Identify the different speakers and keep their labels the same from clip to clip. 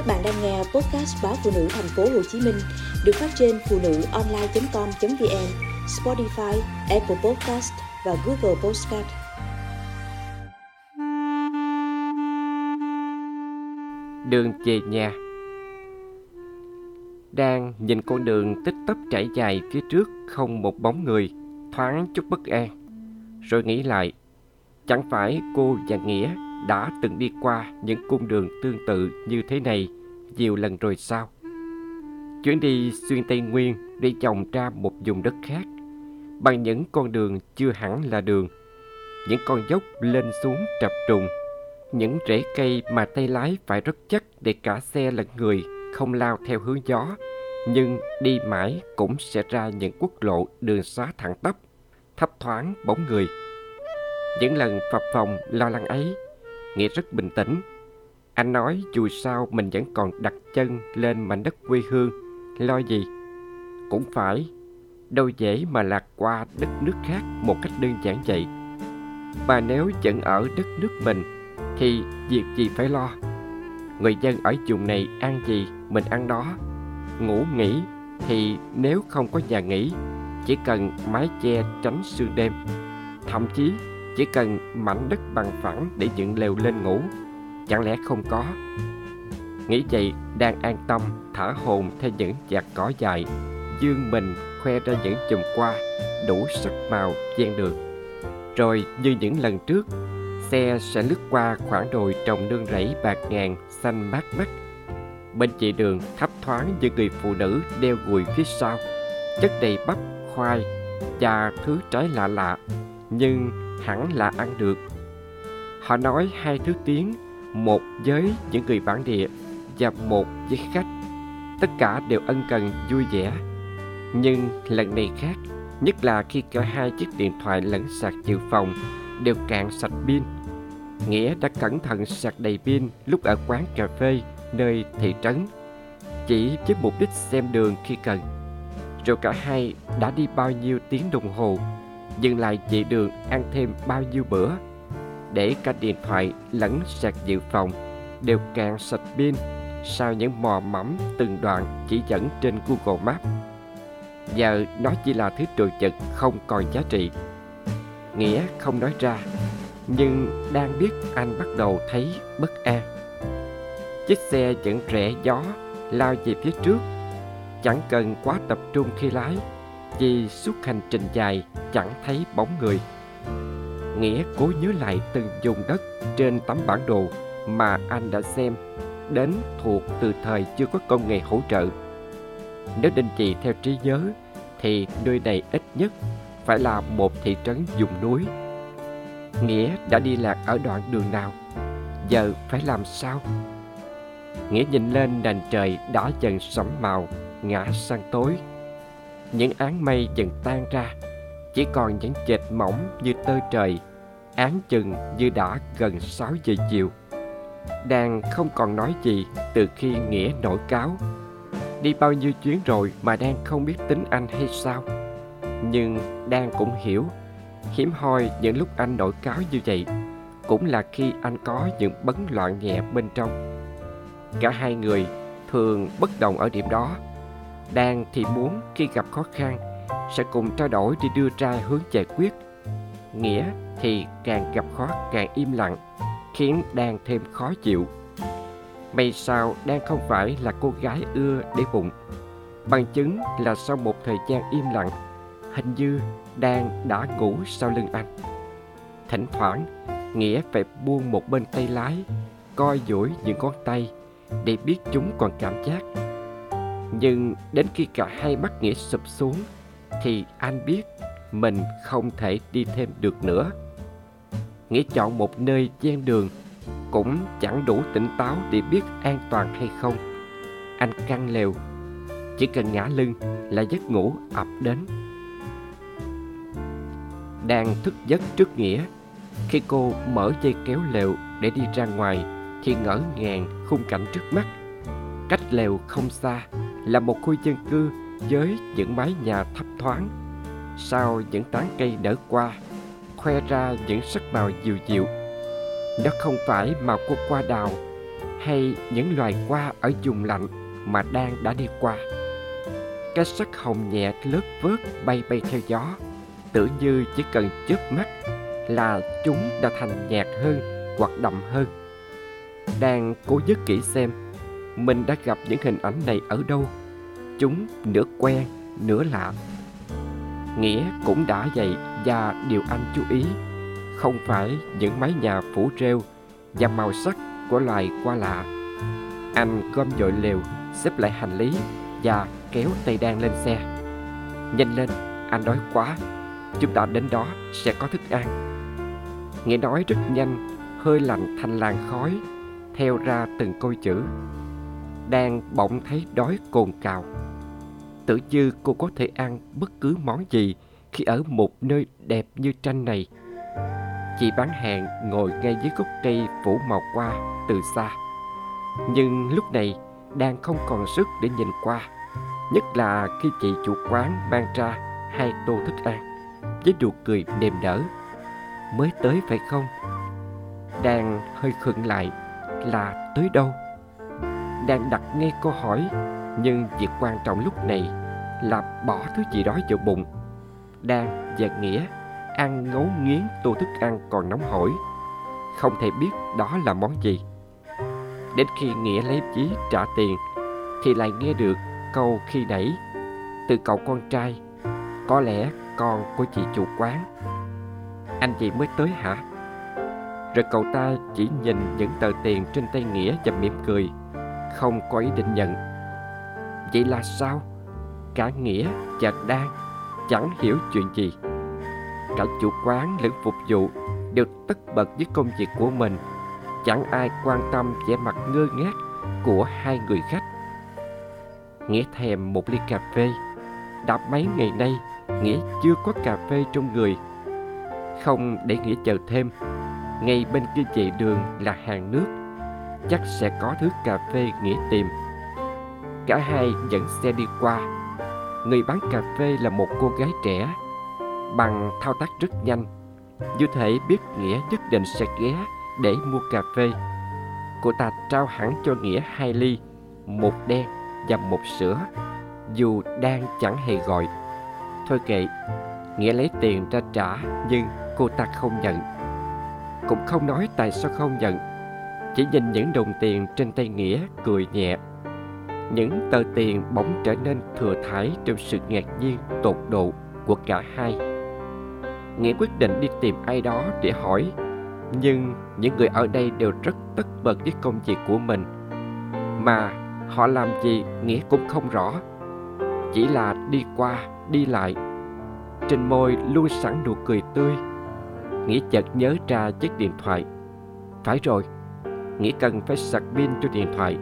Speaker 1: Các bạn đang nghe podcast báo phụ nữ thành phố Hồ Chí Minh được phát trên phụ nữ online.com.vn, Spotify, Apple Podcast và Google Podcast.
Speaker 2: Đường về nhà Đang nhìn con đường tích tấp trải dài phía trước không một bóng người, thoáng chút bất an. Rồi nghĩ lại, chẳng phải cô và Nghĩa đã từng đi qua những cung đường tương tự như thế này nhiều lần rồi sao? Chuyến đi xuyên Tây Nguyên đi vòng ra một vùng đất khác bằng những con đường chưa hẳn là đường, những con dốc lên xuống trập trùng, những rễ cây mà tay lái phải rất chắc để cả xe lẫn người không lao theo hướng gió, nhưng đi mãi cũng sẽ ra những quốc lộ đường xá thẳng tắp, thấp thoáng bóng người. Những lần phập phòng lo lắng ấy Nghĩa rất bình tĩnh. Anh nói dù sao mình vẫn còn đặt chân lên mảnh đất quê hương, lo gì? Cũng phải, đâu dễ mà lạc qua đất nước khác một cách đơn giản vậy. Mà nếu vẫn ở đất nước mình, thì việc gì phải lo? Người dân ở vùng này ăn gì, mình ăn đó. Ngủ nghỉ thì nếu không có nhà nghỉ, chỉ cần mái che tránh sương đêm. Thậm chí chỉ cần mảnh đất bằng phẳng để dựng lều lên ngủ. Chẳng lẽ không có? Nghĩ vậy đang an tâm thả hồn theo những giạt cỏ dài. Dương mình khoe ra những chùm hoa đủ sắc màu ven đường Rồi như những lần trước Xe sẽ lướt qua khoảng đồi trồng nương rẫy bạc ngàn xanh mát mắt. Bên chị đường thấp thoáng những người phụ nữ đeo gùi phía sau. Chất đầy bắp, khoai và thứ trái lạ lạ. Nhưng hẳn là ăn được. Họ nói hai thứ tiếng, một với những người bản địa và một với khách. Tất cả đều ân cần vui vẻ. Nhưng lần này khác, nhất là khi cả hai chiếc điện thoại lẫn sạc dự phòng đều cạn sạch pin. Nghĩa đã cẩn thận sạc đầy pin lúc ở quán cà phê nơi thị trấn, chỉ với mục đích xem đường khi cần. Rồi cả hai đã đi bao nhiêu tiếng đồng hồ dừng lại chỉ đường ăn thêm bao nhiêu bữa để cả điện thoại lẫn sạc dự phòng đều cạn sạch pin sau những mò mẫm từng đoạn chỉ dẫn trên Google Maps. Giờ nó chỉ là thứ trừ chật không còn giá trị. Nghĩa không nói ra, nhưng đang biết anh bắt đầu thấy bất an. Chiếc xe vẫn rẽ gió lao về phía trước, chẳng cần quá tập trung khi lái vì suốt hành trình dài chẳng thấy bóng người. Nghĩa cố nhớ lại từng vùng đất trên tấm bản đồ mà anh đã xem đến thuộc từ thời chưa có công nghệ hỗ trợ. Nếu định trì theo trí nhớ thì nơi này ít nhất phải là một thị trấn vùng núi. Nghĩa đã đi lạc ở đoạn đường nào? Giờ phải làm sao? Nghĩa nhìn lên nền trời đã dần sẫm màu, ngã sang tối những áng mây dần tan ra, chỉ còn những chệt mỏng như tơ trời án chừng như đã gần 6 giờ chiều. Đang không còn nói gì từ khi nghĩa nổi cáo. Đi bao nhiêu chuyến rồi mà đang không biết tính anh hay sao. Nhưng đang cũng hiểu, hiếm hoi những lúc anh nổi cáo như vậy cũng là khi anh có những bấn loạn nhẹ bên trong. Cả hai người thường bất đồng ở điểm đó. Đan thì muốn khi gặp khó khăn sẽ cùng trao đổi để đưa ra hướng giải quyết. Nghĩa thì càng gặp khó càng im lặng, khiến Đan thêm khó chịu. May sao Đan không phải là cô gái ưa để bụng. Bằng chứng là sau một thời gian im lặng, hình như Đan đã ngủ sau lưng anh. Thỉnh thoảng, Nghĩa phải buông một bên tay lái, coi duỗi những ngón tay để biết chúng còn cảm giác nhưng đến khi cả hai mắt nghĩa sụp xuống, thì anh biết mình không thể đi thêm được nữa. Nghĩa chọn một nơi gian đường cũng chẳng đủ tỉnh táo để biết an toàn hay không. Anh căng lều, chỉ cần ngã lưng là giấc ngủ ập đến. Đang thức giấc trước nghĩa, khi cô mở dây kéo lều để đi ra ngoài, thì ngỡ ngàng khung cảnh trước mắt. Cách lều không xa là một khu dân cư với những mái nhà thấp thoáng. Sau những tán cây nở qua, khoe ra những sắc màu dịu dịu. Nó không phải màu của hoa đào hay những loài hoa ở vùng lạnh mà đang đã đi qua. Cái sắc hồng nhẹ lớp vớt bay bay theo gió, tự như chỉ cần chớp mắt là chúng đã thành nhạt hơn hoặc đậm hơn. Đang cố dứt kỹ xem mình đã gặp những hình ảnh này ở đâu. Chúng nửa quen, nửa lạ. Nghĩa cũng đã vậy và điều anh chú ý không phải những mái nhà phủ rêu và màu sắc của loài qua lạ. Anh gom dội lều, xếp lại hành lý và kéo tay đan lên xe. Nhanh lên, anh đói quá. Chúng ta đến đó sẽ có thức ăn. Nghĩa nói rất nhanh, hơi lạnh thành làn khói, theo ra từng câu chữ. Đang bỗng thấy đói cồn cào. Tự như cô có thể ăn bất cứ món gì khi ở một nơi đẹp như tranh này. Chị bán hàng ngồi ngay dưới gốc cây phủ màu qua từ xa. Nhưng lúc này đang không còn sức để nhìn qua. Nhất là khi chị chủ quán mang ra hai tô thức ăn với nụ cười niềm nở. Mới tới phải không? Đang hơi khựng lại là tới đâu? Đang đặt nghe câu hỏi, nhưng việc quan trọng lúc này là bỏ thứ gì đó vào bụng. Đang và Nghĩa ăn ngấu nghiến tô thức ăn còn nóng hổi. Không thể biết đó là món gì. Đến khi Nghĩa lấy ví trả tiền thì lại nghe được câu khi nãy, từ cậu con trai, có lẽ con của chị chủ quán anh chị mới tới hả rồi cậu ta chỉ nhìn những tờ tiền trên tay nghĩa và mỉm cười không có ý định nhận. Vậy là sao? Cả nghĩa và đan chẳng hiểu chuyện gì. Cả chủ quán lẫn phục vụ đều tất bật với công việc của mình. Chẳng ai quan tâm vẻ mặt ngơ ngác của hai người khách. Nghĩa thèm một ly cà phê. Đã mấy ngày nay, Nghĩa chưa có cà phê trong người. Không để Nghĩa chờ thêm. Ngay bên kia chạy đường là hàng nước. Chắc sẽ có thứ cà phê Nghĩa tìm. Cả hai dẫn xe đi qua. Người bán cà phê là một cô gái trẻ, Bằng thao tác rất nhanh. Như thể biết Nghĩa nhất định sẽ ghé để mua cà phê. Cô ta trao hẳn cho Nghĩa hai ly, Một đen và một sữa, dù đang chẳng hề gọi. Thôi kệ, nghĩa lấy tiền ra trả, nhưng cô ta không nhận. Cũng không nói tại sao không nhận chỉ nhìn những đồng tiền trên tay nghĩa cười nhẹ. Những tờ tiền bỗng trở nên thừa thải trong sự ngạc nhiên tột độ của cả hai. Nghĩa quyết định đi tìm ai đó để hỏi nhưng những người ở đây đều rất tất bật với công việc của mình. Mà Họ làm gì Nghĩa cũng không rõ Chỉ là đi qua, đi lại. Trên môi luôn sẵn nụ cười tươi. Nghĩa chợt nhớ ra chiếc điện thoại. Phải rồi Nghĩa cần phải sạc pin cho điện thoại.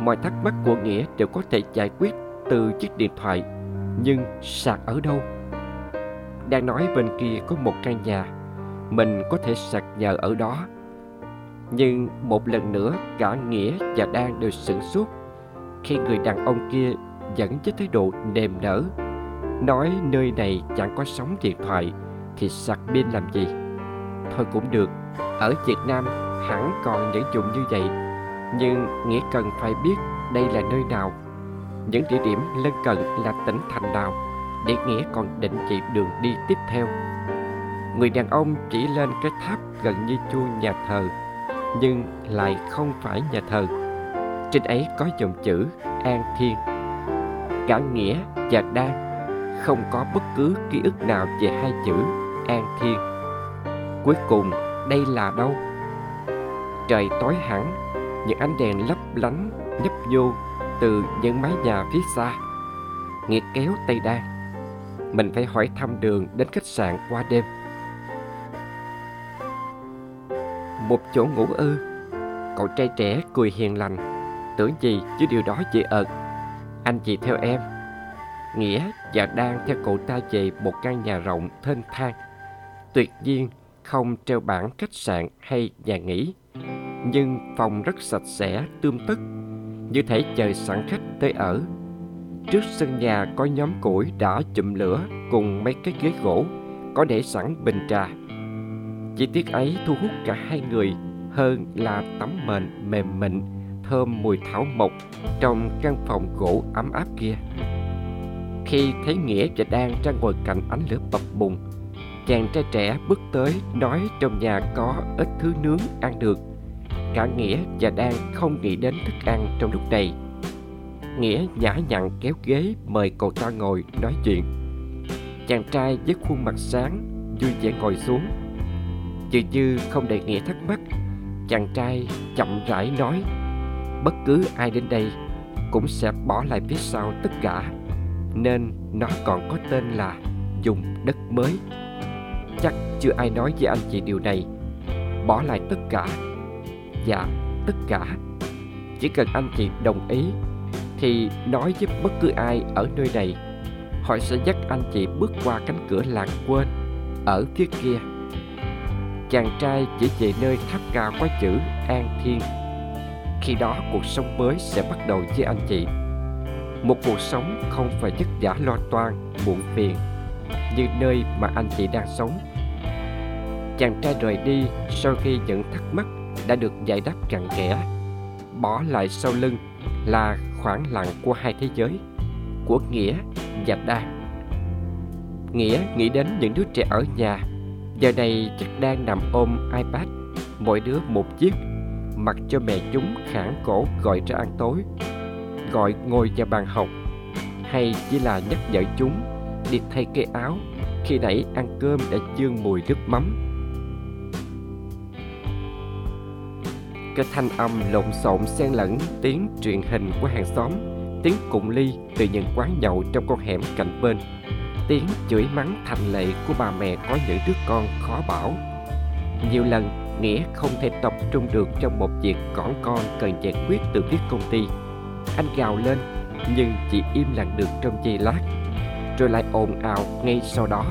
Speaker 2: Mọi thắc mắc của Nghĩa đều có thể giải quyết từ chiếc điện thoại, Nhưng sạc ở đâu? Đang nói bên kia có một căn nhà, Mình có thể sạc nhờ ở đó. Nhưng một lần nữa, cả Nghĩa và Đan đều sửng sốt khi người đàn ông kia vẫn với thái độ nềm nở, nói nơi này chẳng có sóng điện thoại thì sạc pin làm gì? Thôi cũng được, ở việt nam hẳn còn những dùng như vậy. Nhưng nghĩa cần phải biết đây là nơi nào. Những địa điểm lân cận là tỉnh thành nào để nghĩa còn định chỉ đường đi tiếp theo. Người đàn ông chỉ lên cái tháp gần như chuông nhà thờ, nhưng lại không phải nhà thờ. Trên ấy có dòng chữ An Thiên. Cả Nghĩa và Đan không có bất cứ ký ức nào về hai chữ An Thiên. Cuối cùng, đây là đâu? Trời tối hẳn, Những ánh đèn lấp lánh nhấp nhô từ những mái nhà phía xa. Nghiệt kéo tây Đan. Mình phải hỏi thăm đường đến khách sạn qua đêm. Một chỗ ngủ ư, Cậu trai trẻ cười hiền lành, tưởng gì chứ điều đó dễ ợt. Anh chị theo em. Nghĩa và đang theo cậu ta về một căn nhà rộng thênh thang. Tuyệt nhiên không treo bảng khách sạn hay nhà nghỉ nhưng phòng rất sạch sẽ tươm tất như thể chờ sẵn khách tới ở trước sân nhà có nhóm củi đã chụm lửa cùng mấy cái ghế gỗ có để sẵn bình trà chi tiết ấy thu hút cả hai người hơn là tấm mền mềm mịn thơm mùi thảo mộc trong căn phòng gỗ ấm áp kia. Khi thấy Nghĩa và đang ra ngồi cạnh ánh lửa bập bùng, chàng trai trẻ bước tới nói trong nhà có ít thứ nướng ăn được. Cả Nghĩa và Đan không nghĩ đến thức ăn trong lúc này. Nghĩa nhã nhặn kéo ghế mời cậu ta ngồi nói chuyện. Chàng trai với khuôn mặt sáng vui vẻ ngồi xuống. Dường như không để Nghĩa thắc mắc, chàng trai chậm rãi nói bất cứ ai đến đây cũng sẽ bỏ lại phía sau tất cả nên nó còn có tên là dùng đất mới chắc chưa ai nói với anh chị điều này bỏ lại tất cả dạ tất cả. Chỉ cần anh chị đồng ý, thì nói với bất cứ ai ở nơi này, họ sẽ dắt anh chị bước qua cánh cửa lạc quên ở phía kia. Chàng trai chỉ về nơi tháp cao có chữ an thiên. Khi đó cuộc sống mới sẽ bắt đầu với anh chị. Một cuộc sống không phải vất vả lo toan, muộn phiền như nơi mà anh chị đang sống. Chàng trai rời đi sau khi những thắc mắc đã được giải đáp cặn kẽ. Bỏ lại sau lưng là khoảng lặng của hai thế giới, của nghĩa và đa. nghĩa nghĩ đến những đứa trẻ ở nhà. Giờ này chắc đang nằm ôm ipad, mỗi đứa một chiếc, mặc cho mẹ chúng khản cổ gọi ra ăn tối, gọi ngồi vào bàn học, hay chỉ là nhắc nhở chúng đi thay cái áo khi nãy ăn cơm đã chương mùi nước mắm. Cái thanh âm lộn xộn xen lẫn tiếng truyền hình của hàng xóm. Tiếng cụng ly từ những quán nhậu trong con hẻm cạnh bên. Tiếng chửi mắng thành lệ của bà mẹ có những đứa con khó bảo. Nhiều lần, nghĩa không thể tập trung được trong một việc cỏn con cần giải quyết từ phía công ty. Anh gào lên, nhưng chỉ im lặng được trong giây lát, rồi lại ồn ào ngay sau đó.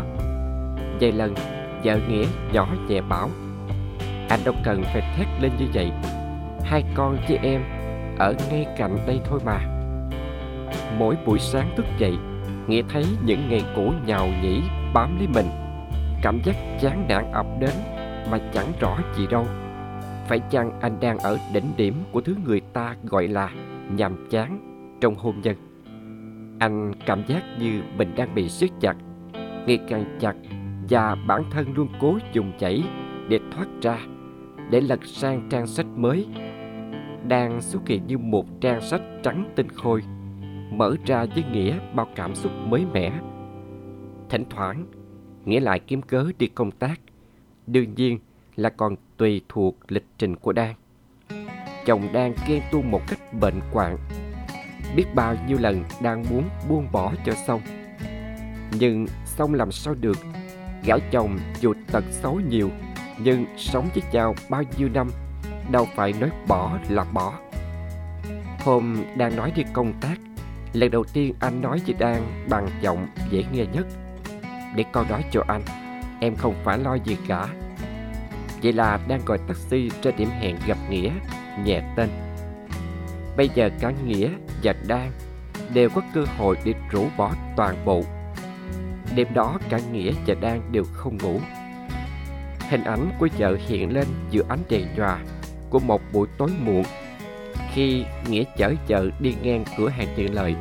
Speaker 2: Vài lần, vợ nghĩa nhỏ nhẹ bảo anh đâu cần phải thét lên như vậy. Hai con với em ở ngay cạnh đây thôi mà. Mỗi buổi sáng thức dậy nghĩa thấy những ngày cũ nhào nhĩ, bám lấy mình. Cảm giác chán nản ập đến mà chẳng rõ gì đâu. Phải chăng anh đang ở đỉnh điểm của thứ người ta gọi là nhàm chán trong hôn nhân? Anh cảm giác như mình đang bị siết chặt, ngày càng chặt và bản thân luôn cố dùng chảy để thoát ra để lật sang trang sách mới đang xuất hiện như một trang sách trắng tinh khôi mở ra với nghĩa bao cảm xúc mới mẻ thỉnh thoảng nghĩa lại kiếm cớ đi công tác đương nhiên là còn tùy thuộc lịch trình của Đan. Chồng đang ghen tuông một cách bệnh quạng. Biết bao nhiêu lần đang muốn buông bỏ cho xong. Nhưng xong làm sao được, gã chồng dù tật xấu nhiều, nhưng sống với nhau bao nhiêu năm, đâu phải nói bỏ là bỏ. Hôm đang nói đi công tác, lần đầu tiên anh nói với Đan bằng giọng dễ nghe nhất. Để con nói cho anh, em không phải lo gì cả Vậy là đang gọi taxi ra điểm hẹn gặp Nghĩa, nhẹ tên. Bây giờ cả Nghĩa và Đan đều có cơ hội để rũ bỏ toàn bộ. Đêm đó cả Nghĩa và Đan đều không ngủ. Hình ảnh của vợ hiện lên giữa ánh đèn nhòa của một buổi tối muộn khi Nghĩa chở vợ đi ngang cửa hàng tiện lợi.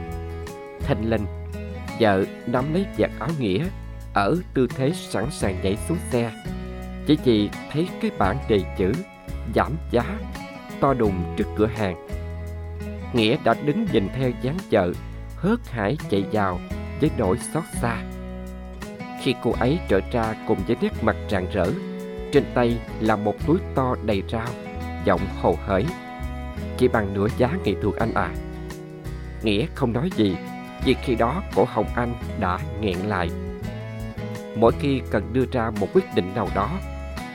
Speaker 2: Thanh Linh, vợ nắm lấy vạt áo Nghĩa ở tư thế sẵn sàng nhảy xuống xe chỉ vì thấy cái bảng đề chữ giảm giá to đùng trước cửa hàng. Nghĩa đã đứng nhìn theo dáng chợ, hớt hải chạy vào với nỗi xót xa. Khi cô ấy trở ra cùng với nét mặt rạng rỡ, trên tay là một túi to đầy rau, giọng hồ hởi. Chỉ bằng nửa giá nghệ thuật anh à. Nghĩa không nói gì, vì khi đó cổ hồng anh đã nghẹn lại. Mỗi khi cần đưa ra một quyết định nào đó,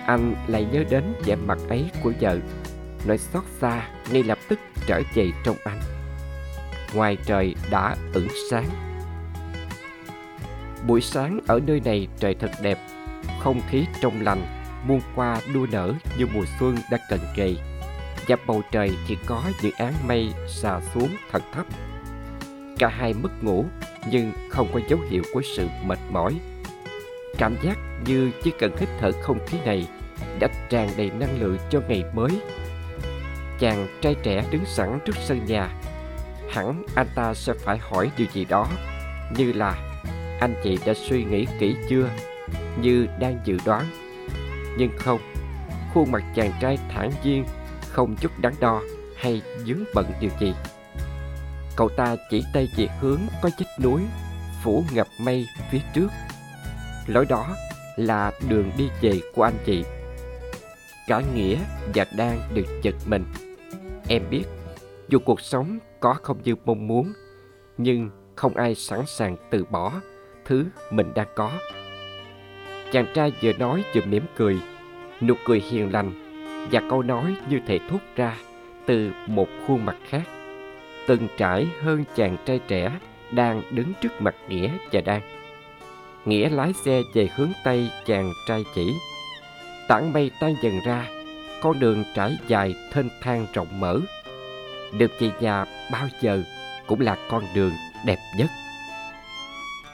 Speaker 2: anh lại nhớ đến vẻ mặt ấy của vợ Nỗi xót xa ngay lập tức trở về trong anh Ngoài trời đã ửng sáng Buổi sáng ở nơi này trời thật đẹp Không khí trong lành Muôn qua đua nở như mùa xuân đã cận kề. Và bầu trời chỉ có những áng mây xà xuống thật thấp. Cả hai mất ngủ, nhưng không có dấu hiệu của sự mệt mỏi. Cảm giác như chỉ cần hít thở không khí này đã tràn đầy năng lượng cho ngày mới. chàng trai trẻ đứng sẵn trước sân nhà. Hẳn anh ta sẽ phải hỏi điều gì đó, như là, anh chị đã suy nghĩ kỹ chưa? như đang dự đoán nhưng không, khuôn mặt chàng trai thản nhiên, không chút đắn đo hay dướng bận điều gì. Cậu ta chỉ tay về hướng có vách núi, phủ ngập mây phía trước. Lối đó là đường đi về của anh chị. Cả nghĩa và đang được giật mình. Em biết, dù cuộc sống có không như mong muốn, nhưng không ai sẵn sàng từ bỏ thứ mình đang có chàng trai vừa nói vừa mỉm cười, nụ cười hiền lành và câu nói như thể thốt ra từ một khuôn mặt khác. Từng trải hơn chàng trai trẻ đang đứng trước mặt nghĩa và đang nghĩa lái xe về hướng tây chàng trai chỉ. Tảng mây tan dần ra, con đường trải dài thênh thang rộng mở. Được về nhà bao giờ cũng là con đường đẹp nhất.